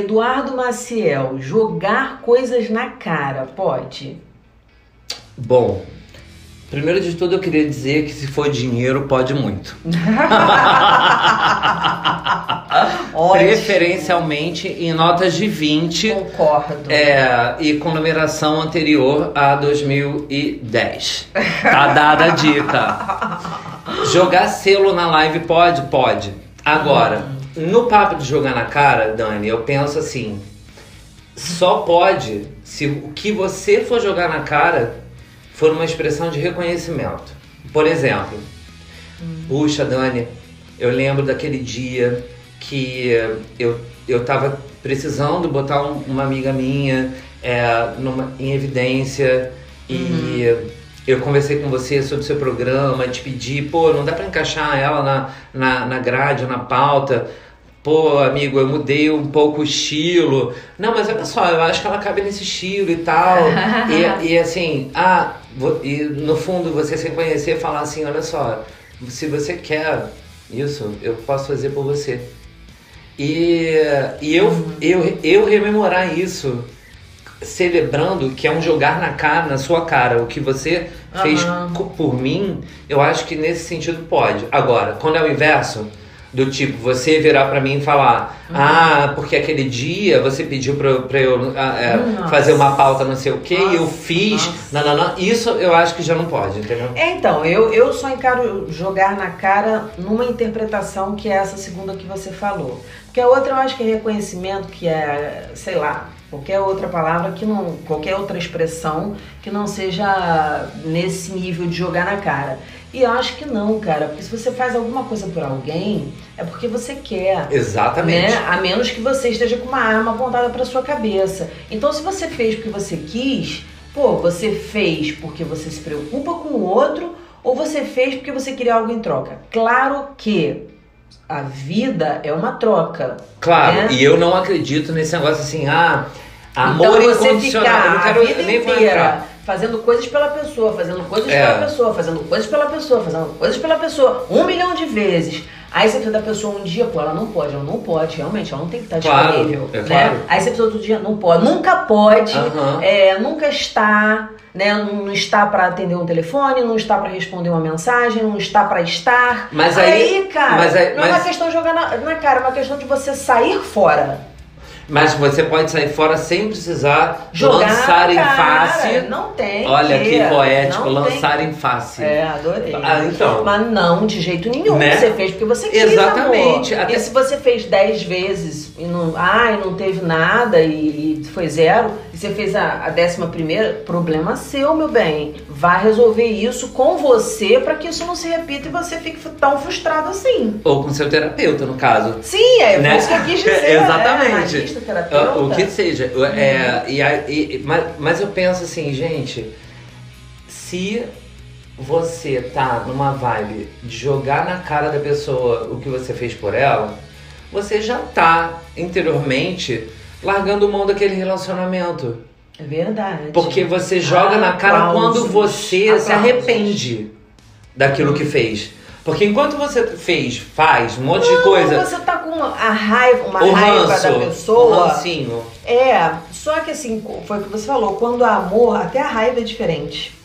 Eduardo Maciel, jogar coisas na cara, pode? Bom, primeiro de tudo eu queria dizer que se for dinheiro, pode muito. Preferencialmente em notas de 20. Concordo. É, e com numeração anterior a 2010. Tá dada a dica. Jogar selo na live pode? Pode. Agora, no papo de jogar na cara, Dani, eu penso assim: só pode se o que você for jogar na cara for uma expressão de reconhecimento. Por exemplo, puxa, Dani, eu lembro daquele dia que eu, eu tava precisando botar um- uma amiga minha é, numa- em evidência e eu conversei com você sobre o seu programa, te pedi, pô, não dá pra encaixar ela na, na, na grade, na pauta. Pô, amigo, eu mudei um pouco o estilo. Não, mas olha só, eu acho que ela cabe nesse estilo e tal. e, e assim, ah, e no fundo você sem conhecer falar assim, olha só, se você quer isso, eu posso fazer por você. E, e eu, eu, eu rememorar isso, celebrando que é um jogar na cara, na sua cara, o que você fez por mim, eu acho que nesse sentido pode. Agora, quando é o inverso, do tipo, você virar pra mim e falar, ah, porque aquele dia você pediu pra, pra eu ah, é, Nossa. fazer uma pauta não sei o que, e eu Nossa, fiz, nossa. não, não, não, isso eu acho que já não pode, entendeu? É, então, eu, eu só encaro jogar na cara numa interpretação que é essa segunda que você falou. Porque a outra eu acho que é reconhecimento, que é, sei lá, qualquer outra palavra que não. qualquer outra expressão que não seja nesse nível de jogar na cara. E eu acho que não, cara, porque se você faz alguma coisa por alguém, é porque você quer. Exatamente. Né? A menos que você esteja com uma arma apontada para sua cabeça. Então, se você fez porque você quis, pô, você fez porque você se preocupa com o outro ou você fez porque você queria algo em troca. Claro que a vida é uma troca. Claro, né? e eu não acredito nesse negócio assim, ah, amor então, você incondicional. ficar eu não a quero vida nem inteira. Fazendo coisas pela pessoa, fazendo coisas É. pela pessoa, fazendo coisas pela pessoa, fazendo coisas pela pessoa, um milhão de vezes. Aí você precisa da pessoa um dia, pô, ela não pode, ela não pode, realmente, ela não tem que estar Claro, disponível. é né? claro. Aí você precisa outro dia, não pode, nunca pode, é, nunca está, né? Não não está para atender um telefone, não está para responder uma mensagem, não está para estar. Mas aí- cara, mas aí- não é uma mas- questão de jogar na, na cara, é uma questão de você sair fora. Mas você pode sair fora sem precisar Jogar lançar na em cara. face. Não tem. Olha que poético, não tem. lançar em face. É, adorei. Ah, então. Mas não, de jeito nenhum. Né? Você fez porque você quis, Exatamente. Até- E se você fez dez vezes e não, ai, não teve nada e, e foi zero, e você fez a, a décima primeira, problema seu, meu bem. Vá resolver isso com você pra que isso não se repita e você fique tão frustrado assim. Ou com seu terapeuta, no caso. Sim, é Né? isso que eu quis dizer. Exatamente. É, analista, terapeuta. O que seja. É, e, e- mas, mas eu penso assim, gente, se você tá numa vibe de jogar na cara da pessoa o que você fez por ela, você já tá interiormente largando mão daquele relacionamento. É verdade. Porque você joga na cara quando você se Aplausos. arrepende daquilo que fez. Porque enquanto você fez, faz um monte de Não, coisa, Você tá com a raiva, uma o raiva ranço, da o pessoa. rancinho. É, só que assim, foi o que você falou, quando há amor, até a raiva é diferente.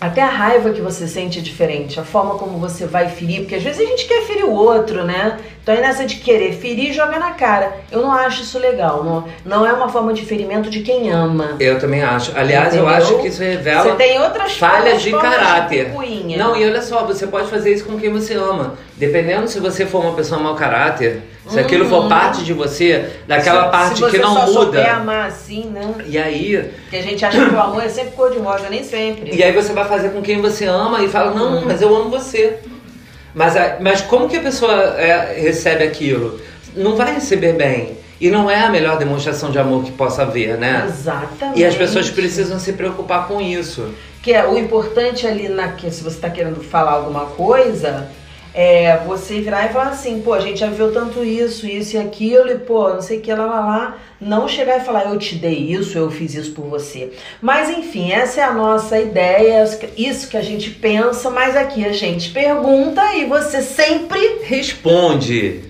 Até a raiva que você sente é diferente, a forma como você vai ferir, porque às vezes a gente quer ferir o outro, né? Então aí nessa de querer ferir, joga na cara. Eu não acho isso legal, não, não é uma forma de ferimento de quem ama. Eu também acho. Aliás, eu Entendeu? acho que isso revela Você tem outras falhas de caráter. picuinha. Não, e olha só, você pode fazer isso com quem você ama. Dependendo se você for uma pessoa mau caráter, se aquilo for Uhum. parte de você, daquela Se- parte se você que não só souber muda. amar assim, né? E aí, Porque a gente acha que o amor é sempre cor de rosa, nem sempre. E aí você vai fazer com quem você ama e fala, não, Uhum. mas eu amo você. Mas, mas como que a pessoa é, recebe aquilo? Não vai receber bem. E não é a melhor demonstração de amor que possa haver, né? Exatamente. E as pessoas precisam se preocupar com isso. Que é o importante ali na que se você está querendo falar alguma coisa, é você virar e falar assim, pô, a gente já viu tanto isso, isso e aquilo, e pô, não sei o que, lá, lá, lá. Não chegar e falar, eu te dei isso, eu fiz isso por você. Mas enfim, essa é a nossa ideia, isso que a gente pensa, mas aqui a gente pergunta e você sempre Responde.